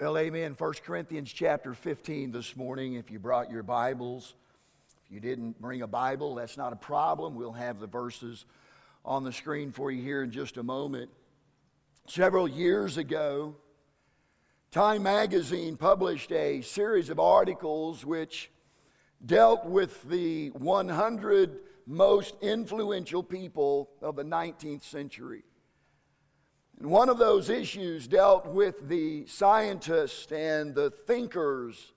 Well, amen. 1 Corinthians chapter 15 this morning. If you brought your Bibles, if you didn't bring a Bible, that's not a problem. We'll have the verses on the screen for you here in just a moment. Several years ago, Time magazine published a series of articles which dealt with the 100 most influential people of the 19th century. And one of those issues dealt with the scientists and the thinkers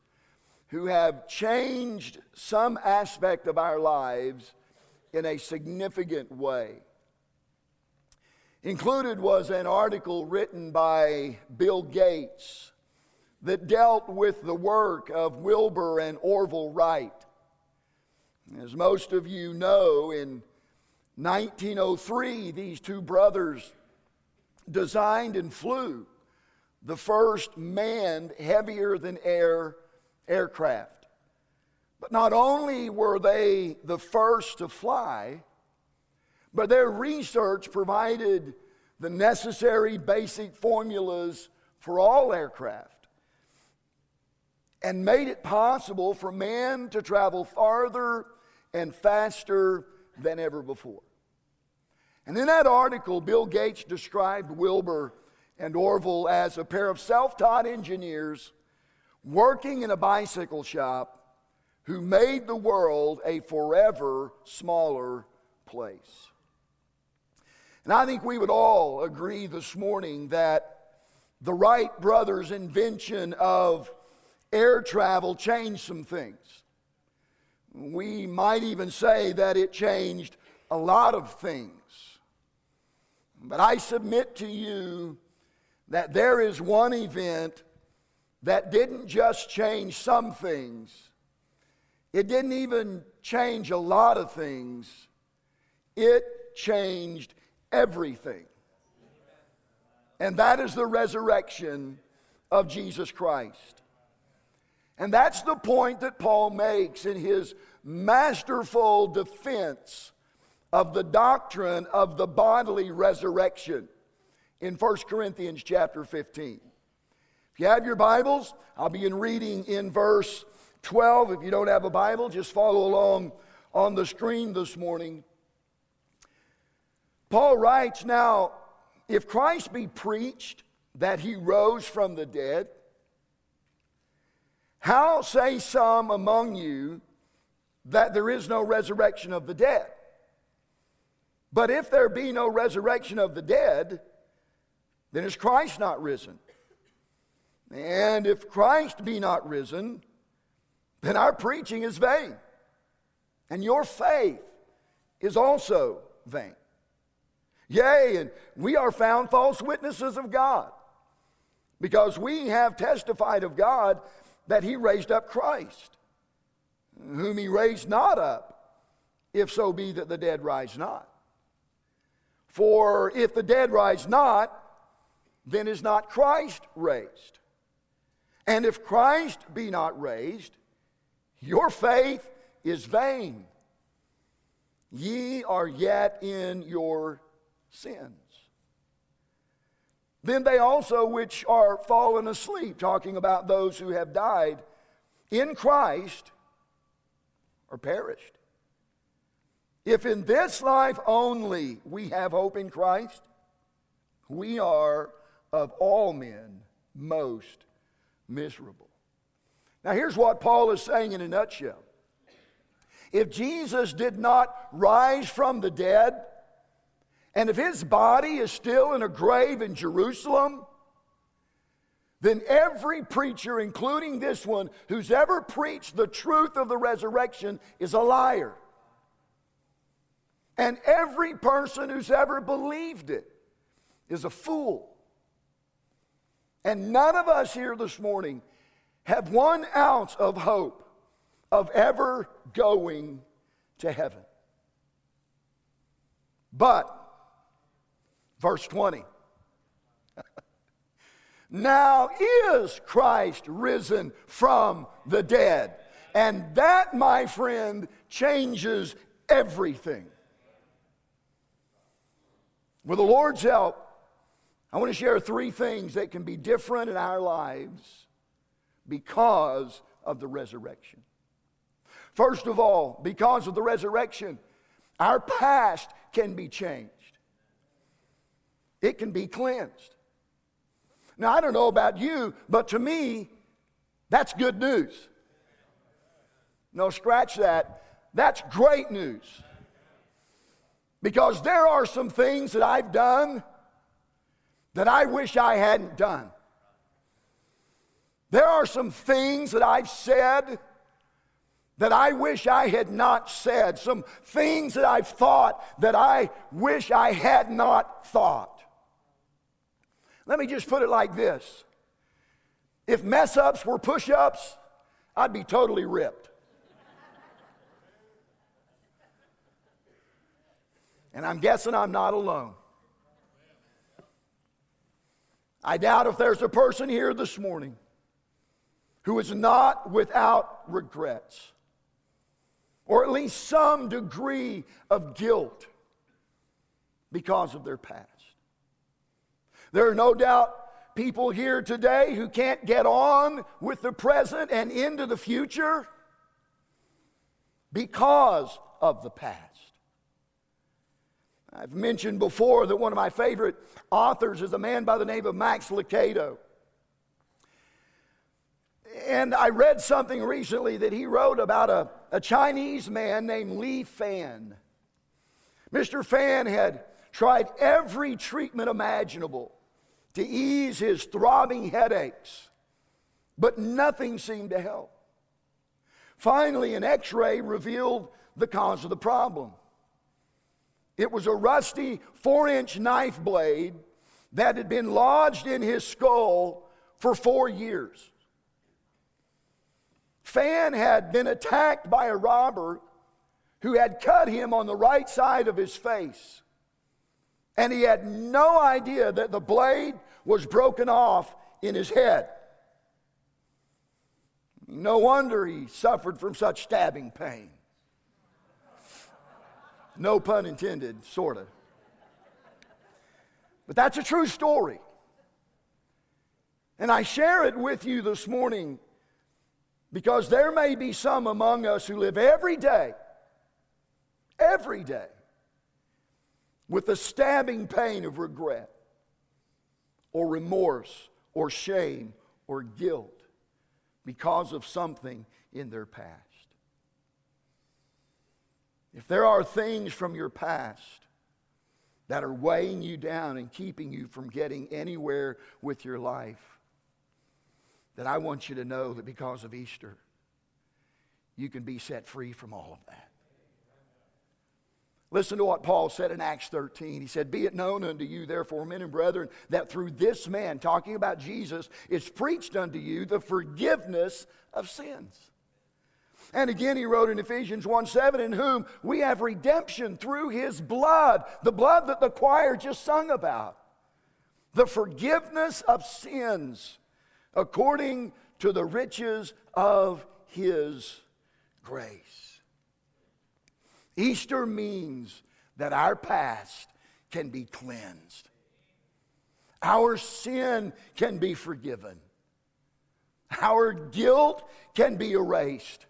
who have changed some aspect of our lives in a significant way. Included was an article written by Bill Gates that dealt with the work of Wilbur and Orville Wright. As most of you know, in 1903, these two brothers designed and flew the first manned, heavier than air aircraft. But not only were they the first to fly, but their research provided the necessary basic formulas for all aircraft and made it possible for man to travel farther and faster than ever before. And in that article, Bill Gates described Wilbur and Orville as a pair of self taught engineers working in a bicycle shop who made the world a forever smaller place. And I think we would all agree this morning that the Wright brothers' invention of air travel changed some things. We might even say that it changed a lot of things. But I submit to you that there is one event that didn't just change some things, it didn't even change a lot of things, it changed everything. And that is the resurrection of Jesus Christ. And that's the point that Paul makes in his masterful defense of the doctrine of the bodily resurrection in 1 Corinthians chapter 15. If you have your Bibles, I'll begin reading in verse 12. If you don't have a Bible, just follow along on the screen this morning. Paul writes, Now, if Christ be preached that he rose from the dead, how say some among you that there is no resurrection of the dead? But if there be no resurrection of the dead, then is Christ not risen? And if Christ be not risen, then our preaching is vain, and your faith is also vain. Yea, and we are found false witnesses of God, because we have testified of God that He raised up Christ, whom He raised not up, if so be that the dead rise not. For if the dead rise not, then is not Christ raised. And if Christ be not raised, your faith is vain. Ye are yet in your sins. Then they also which are fallen asleep, talking about those who have died in Christ, are perished. If in this life only we have hope in Christ, we are of all men most miserable. Now, here's what Paul is saying in a nutshell. If Jesus did not rise from the dead, and if his body is still in a grave in Jerusalem, then every preacher, including this one, who's ever preached the truth of the resurrection is a liar. And every person who's ever believed it is a fool. And none of us here this morning have one ounce of hope of ever going to heaven. But, verse 20. now is Christ risen from the dead. And that, my friend, changes everything. With the Lord's help, I want to share three things that can be different in our lives because of the resurrection. First of all, because of the resurrection, our past can be changed, it can be cleansed. Now, I don't know about you, but to me, that's good news. No, scratch that. That's great news. Because there are some things that I've done that I wish I hadn't done. There are some things that I've said that I wish I had not said, some things that I've thought that I wish I had not thought. Let me just put it like this if mess ups were push ups, I'd be totally ripped. And I'm guessing I'm not alone. I doubt if there's a person here this morning who is not without regrets, or at least some degree of guilt because of their past. There are no doubt people here today who can't get on with the present and into the future because of the past. I've mentioned before that one of my favorite authors is a man by the name of Max Lucado. And I read something recently that he wrote about a, a Chinese man named Li Fan. Mr. Fan had tried every treatment imaginable to ease his throbbing headaches, but nothing seemed to help. Finally, an x ray revealed the cause of the problem. It was a rusty four inch knife blade that had been lodged in his skull for four years. Fan had been attacked by a robber who had cut him on the right side of his face. And he had no idea that the blade was broken off in his head. No wonder he suffered from such stabbing pain. No pun intended, sort of. But that's a true story. And I share it with you this morning because there may be some among us who live every day, every day, with the stabbing pain of regret or remorse or shame or guilt because of something in their past. If there are things from your past that are weighing you down and keeping you from getting anywhere with your life, then I want you to know that because of Easter, you can be set free from all of that. Listen to what Paul said in Acts 13. He said, Be it known unto you, therefore, men and brethren, that through this man, talking about Jesus, is preached unto you the forgiveness of sins. And again, he wrote in Ephesians 1 7, in whom we have redemption through his blood, the blood that the choir just sung about. The forgiveness of sins according to the riches of his grace. Easter means that our past can be cleansed, our sin can be forgiven, our guilt can be erased.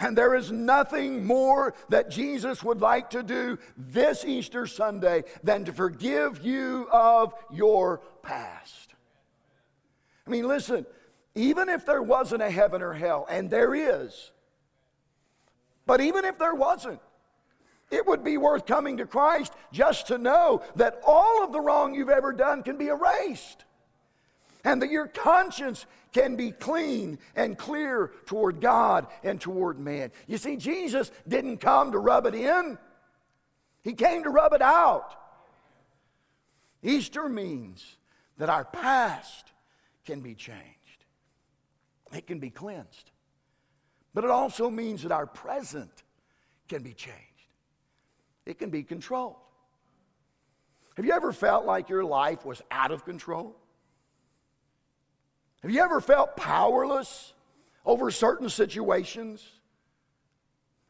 And there is nothing more that Jesus would like to do this Easter Sunday than to forgive you of your past. I mean, listen, even if there wasn't a heaven or hell, and there is, but even if there wasn't, it would be worth coming to Christ just to know that all of the wrong you've ever done can be erased and that your conscience can be clean and clear toward God and toward man. You see, Jesus didn't come to rub it in, He came to rub it out. Easter means that our past can be changed, it can be cleansed. But it also means that our present can be changed, it can be controlled. Have you ever felt like your life was out of control? Have you ever felt powerless over certain situations?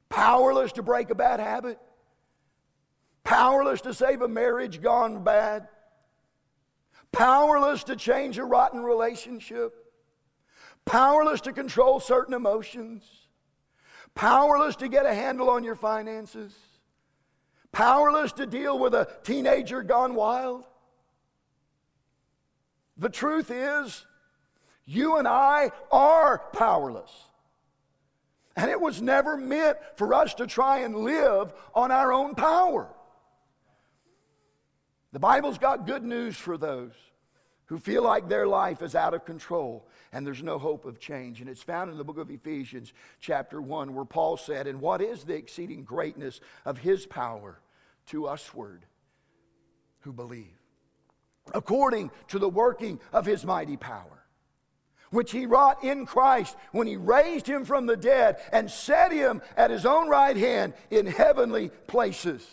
Powerless to break a bad habit? Powerless to save a marriage gone bad? powerless to change a rotten relationship, powerless to control certain emotions, powerless to get a handle on your finances, powerless to deal with a teenager gone wild. The truth is, you and I are powerless. And it was never meant for us to try and live on our own power. The Bible's got good news for those who feel like their life is out of control and there's no hope of change. And it's found in the book of Ephesians, chapter 1, where Paul said, And what is the exceeding greatness of his power to usward who believe? According to the working of his mighty power, which he wrought in Christ when he raised him from the dead and set him at his own right hand in heavenly places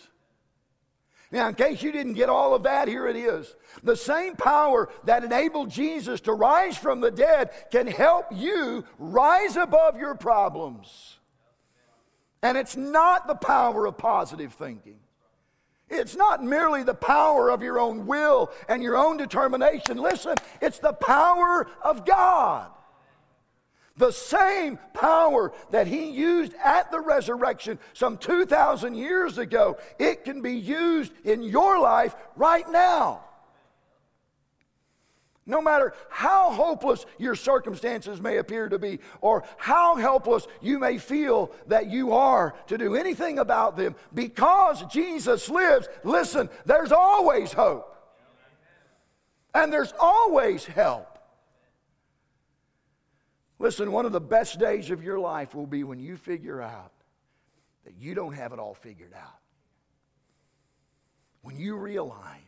now, in case you didn't get all of that, here it is. The same power that enabled Jesus to rise from the dead can help you rise above your problems. And it's not the power of positive thinking. It's not merely the power of your own will and your own determination. Listen, it's the power of God. The same power that he used at the resurrection some 2,000 years ago, it can be used in your life right now. No matter how hopeless your circumstances may appear to be, or how helpless you may feel that you are to do anything about them, because Jesus lives, listen, there's always hope. And there's always help. Listen, one of the best days of your life will be when you figure out that you don't have it all figured out. When you realize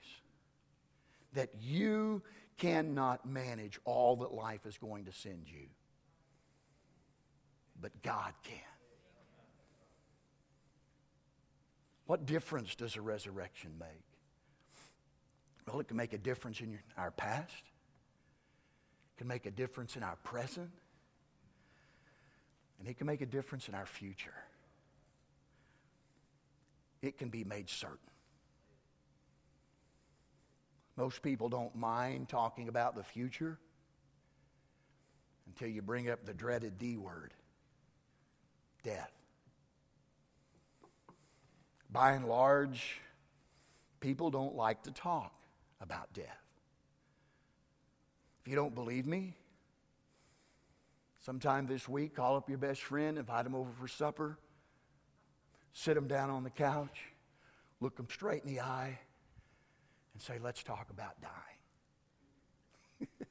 that you cannot manage all that life is going to send you, but God can. What difference does a resurrection make? Well, it can make a difference in your, our past. It can make a difference in our present and it can make a difference in our future. It can be made certain. Most people don't mind talking about the future until you bring up the dreaded D word death. By and large, people don't like to talk about death. If you don't believe me, Sometime this week, call up your best friend, invite him over for supper, sit him down on the couch, look him straight in the eye, and say, Let's talk about dying.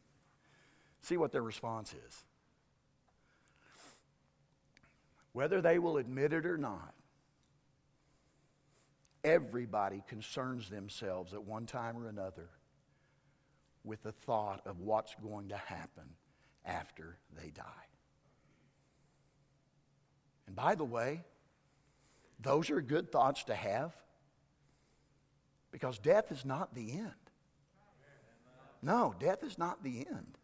See what their response is. Whether they will admit it or not, everybody concerns themselves at one time or another with the thought of what's going to happen after they die. And by the way, those are good thoughts to have because death is not the end. No, death is not the end.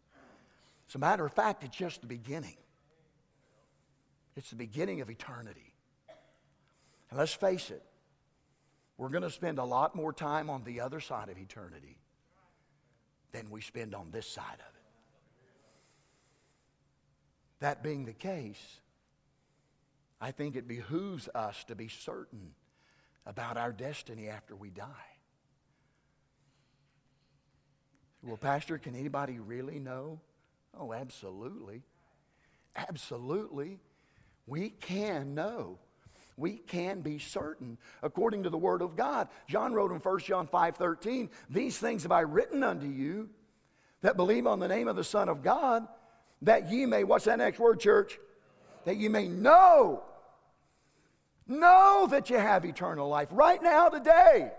As a matter of fact, it's just the beginning. It's the beginning of eternity. And let's face it, we're going to spend a lot more time on the other side of eternity than we spend on this side of it. That being the case, I think it behooves us to be certain about our destiny after we die. Well, Pastor, can anybody really know? Oh, absolutely. Absolutely. We can know. We can be certain according to the Word of God. John wrote in 1 John 5 13, These things have I written unto you that believe on the name of the Son of God that ye may, what's that next word, church? That you may know. Know that you have eternal life. Right now, today,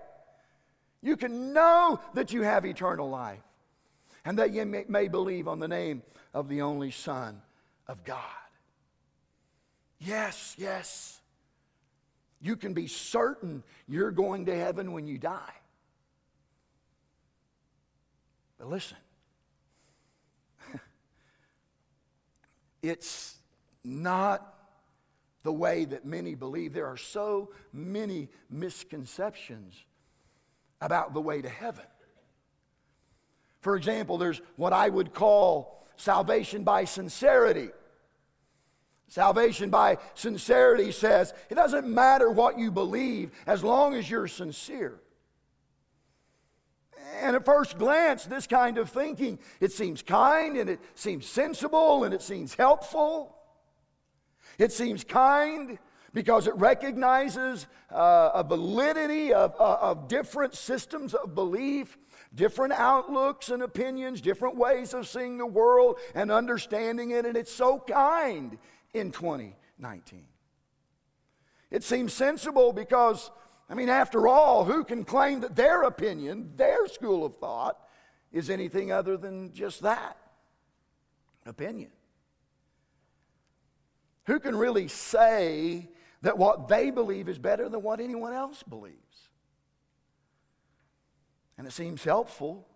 you can know that you have eternal life. And that may, may believe on the name of the only Son of God. Yes, yes. You can be certain you're going to heaven when you die. But listen, It's not the way that many believe. There are so many misconceptions about the way to heaven. For example, there's what I would call salvation by sincerity. Salvation by sincerity says it doesn't matter what you believe as long as you're sincere. And at first glance, this kind of thinking, it seems kind and it seems sensible and it seems helpful. It seems kind because it recognizes uh, a validity of, uh, of different systems of belief, different outlooks and opinions, different ways of seeing the world and understanding it, and it's so kind in 2019. It seems sensible because, I mean, after all, who can claim that their opinion, their school of thought, is anything other than just that opinion? Who can really say that what they believe is better than what anyone else believes? And it seems helpful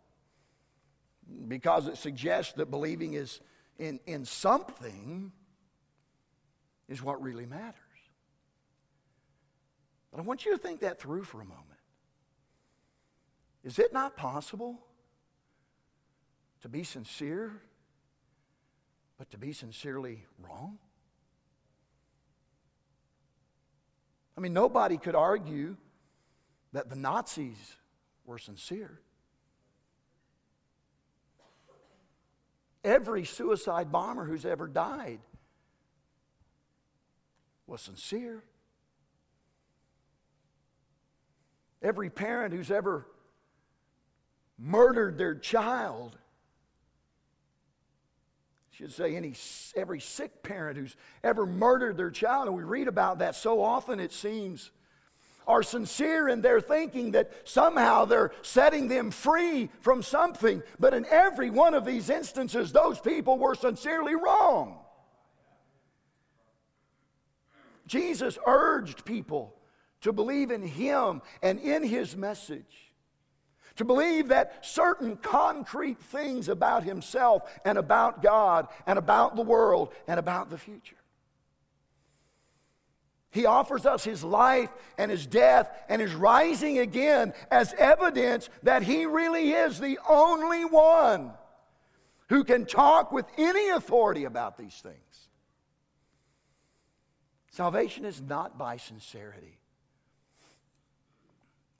because it suggests that believing is in, in something is what really matters. But I want you to think that through for a moment. Is it not possible to be sincere, but to be sincerely wrong? I mean, nobody could argue that the Nazis were sincere. Every suicide bomber who's ever died was sincere. Every parent who's ever murdered their child should say any every sick parent who's ever murdered their child and we read about that so often it seems are sincere in their thinking that somehow they're setting them free from something but in every one of these instances those people were sincerely wrong jesus urged people to believe in him and in his message to believe that certain concrete things about himself and about God and about the world and about the future. He offers us his life and his death and his rising again as evidence that he really is the only one who can talk with any authority about these things. Salvation is not by sincerity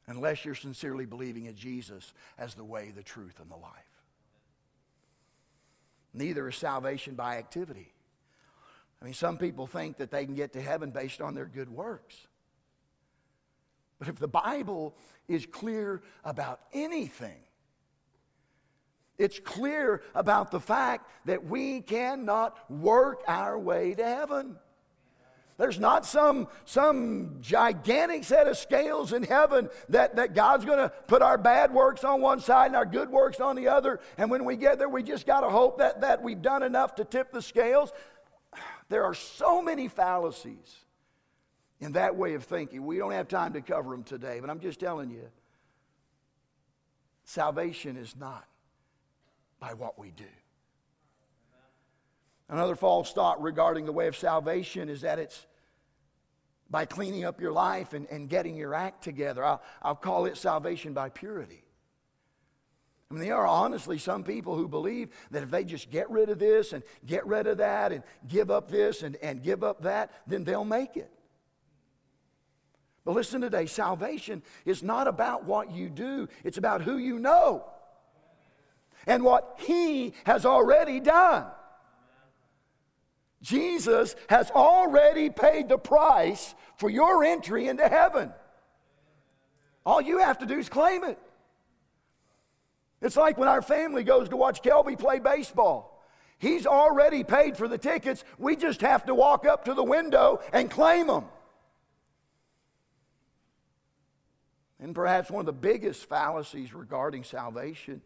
unless you're sincerely believing in Jesus as the way, the truth, and the life. Neither is salvation by activity. I mean, some people think that they can get to heaven based on their good works. But if the Bible is clear about anything, it's clear about the fact that we cannot work our way to heaven. There's not some, some gigantic set of scales in heaven that, that God's going to put our bad works on one side and our good works on the other. And when we get there, we just got to hope that, that we've done enough to tip the scales. There are so many fallacies in that way of thinking. We don't have time to cover them today, but I'm just telling you salvation is not by what we do. Another false thought regarding the way of salvation is that it's by cleaning up your life and, and getting your act together. I'll, I'll call it salvation by purity. I mean, there are honestly some people who believe that if they just get rid of this and get rid of that and give up this and, and give up that, then they'll make it. But listen today salvation is not about what you do, it's about who you know and what He has already done. Jesus has already paid the price for your entry into heaven. All you have to do is claim it. It's like when our family goes to watch Kelby play baseball. He's already paid for the tickets. We just have to walk up to the window and claim them. And perhaps one of the biggest fallacies regarding salvation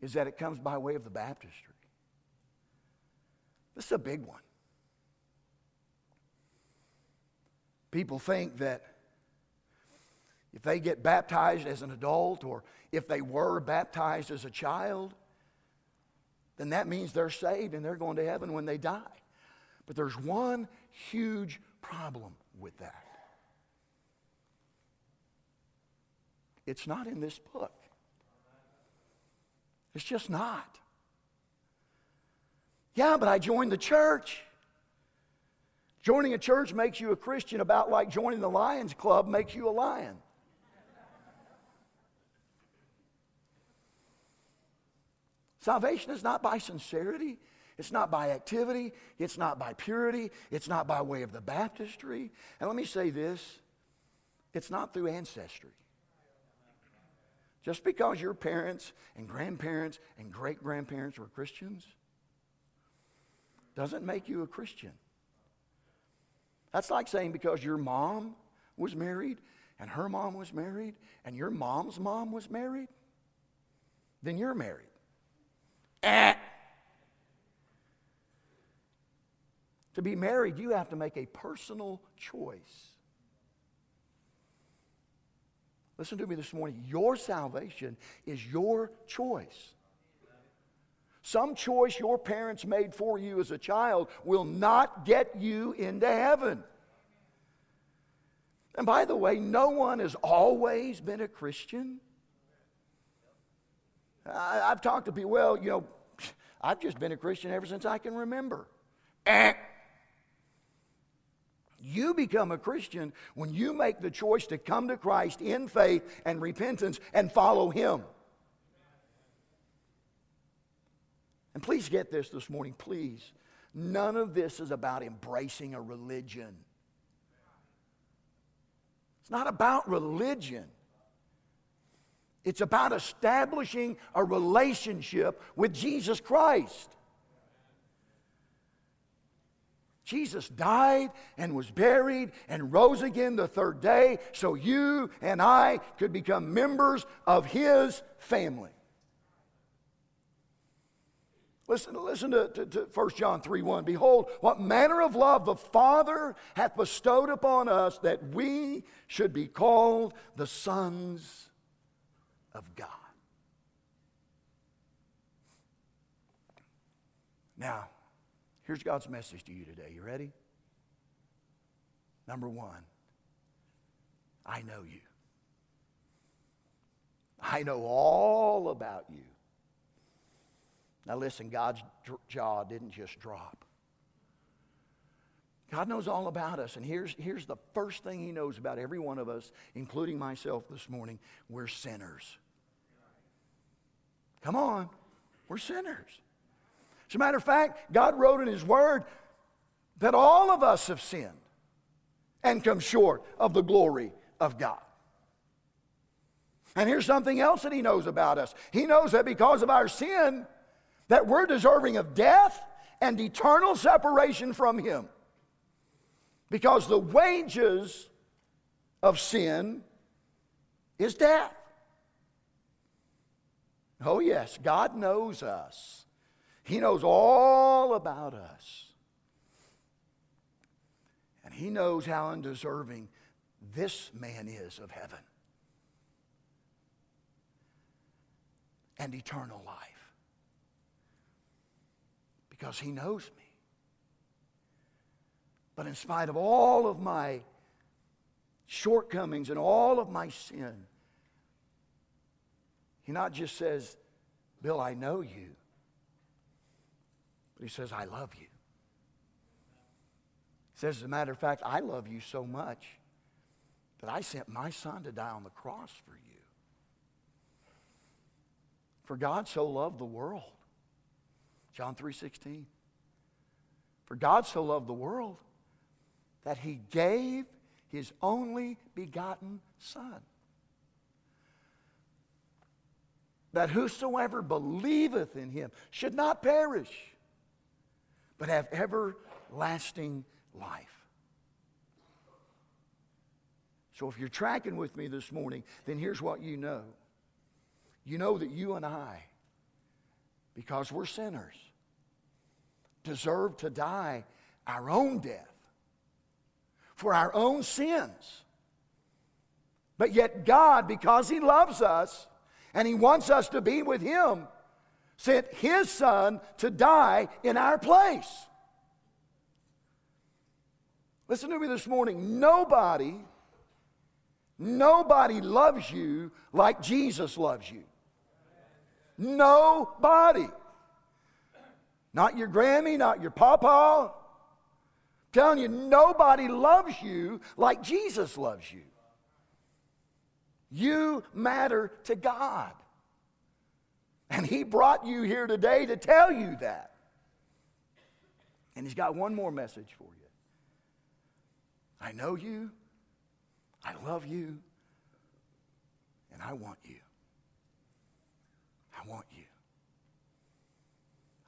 is that it comes by way of the baptistry. This is a big one. People think that if they get baptized as an adult or if they were baptized as a child, then that means they're saved and they're going to heaven when they die. But there's one huge problem with that it's not in this book. It's just not. Yeah, but I joined the church. Joining a church makes you a Christian about like joining the Lions Club makes you a lion. Salvation is not by sincerity. It's not by activity. It's not by purity. It's not by way of the baptistry. And let me say this it's not through ancestry. Just because your parents and grandparents and great grandparents were Christians doesn't make you a Christian. That's like saying because your mom was married and her mom was married and your mom's mom was married, then you're married. Eh. To be married, you have to make a personal choice. Listen to me this morning. Your salvation is your choice. Some choice your parents made for you as a child will not get you into heaven. And by the way, no one has always been a Christian. I, have talked to people, well, you know, I've just been a Christian ever since I can remember. Eh. You become a Christian when you make the choice to come to Christ in faith and repentance and follow Him. And please get this this morning, please. None of this is about embracing a religion. It's not about religion. It's about establishing a relationship with Jesus Christ. Jesus died and was buried and rose again the third day so you and I could become members of his family. Listen, listen to, to, to 1 John 3 1. Behold, what manner of love the Father hath bestowed upon us that we should be called the sons of God. Now, here's God's message to you today. You ready? Number one, I know you. I know all about you. Now, listen, God's jaw didn't just drop. God knows all about us. And here's, here's the first thing He knows about every one of us, including myself this morning we're sinners. Come on, we're sinners. As a matter of fact, God wrote in His Word that all of us have sinned and come short of the glory of God. And here's something else that He knows about us He knows that because of our sin, that we're deserving of death and eternal separation from Him. Because the wages of sin is death. Oh, yes, God knows us. He knows all about us. And He knows how undeserving this man is of heaven and eternal life because He knows me. But in spite of all of my shortcomings and all of my sin, He not just says, Bill, I know you, but He says, I love you. He says, as a matter of fact, I love you so much that I sent my son to die on the cross for you. For God so loved the world John 3:16. For God so loved the world that he gave his only begotten son. That whosoever believeth in him should not perish, but have everlasting life. So if you're tracking with me this morning, then here's what you know. You know that you and I because we're sinners, deserve to die our own death for our own sins. But yet, God, because He loves us and He wants us to be with Him, sent His Son to die in our place. Listen to me this morning. Nobody, nobody loves you like Jesus loves you. Nobody. Not your Grammy, not your papa. telling you, nobody loves you like Jesus loves you. You matter to God. And He brought you here today to tell you that. And He's got one more message for you. I know you, I love you, and I want you. I want you.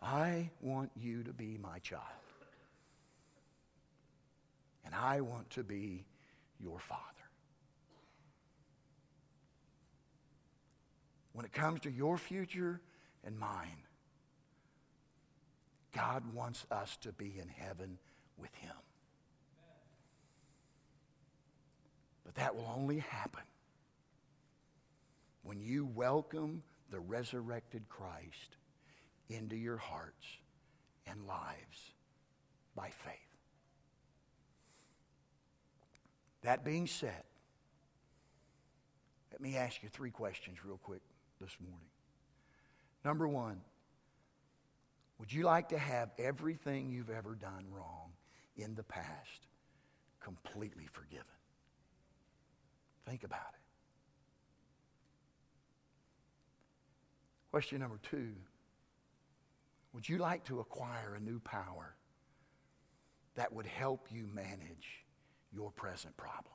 I want you to be my child. And I want to be your father. When it comes to your future and mine, God wants us to be in heaven with Him. But that will only happen when you welcome the resurrected Christ into your hearts and lives by faith. That being said, let me ask you three questions real quick this morning. Number one, would you like to have everything you've ever done wrong in the past completely forgiven? Think about it. Question number two Would you like to acquire a new power that would help you manage your present problems?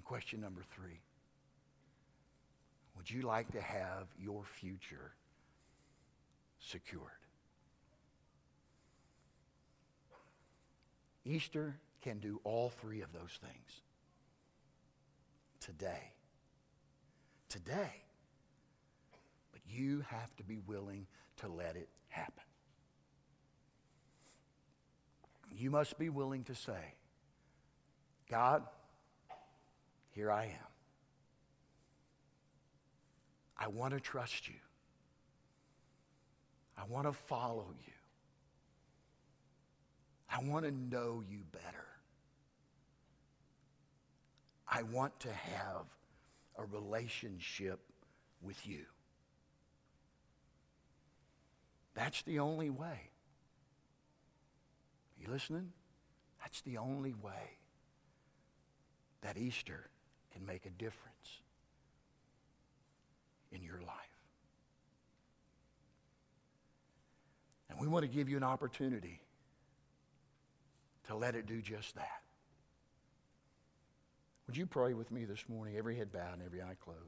And question number three Would you like to have your future secured? Easter can do all three of those things today. Today. But you have to be willing to let it happen. You must be willing to say, God, here I am. I want to trust you. I want to follow you. I want to know you better. I want to have a relationship with you. That's the only way. You listening? That's the only way that Easter can make a difference in your life. And we want to give you an opportunity to let it do just that. Would you pray with me this morning, every head bowed and every eye closed?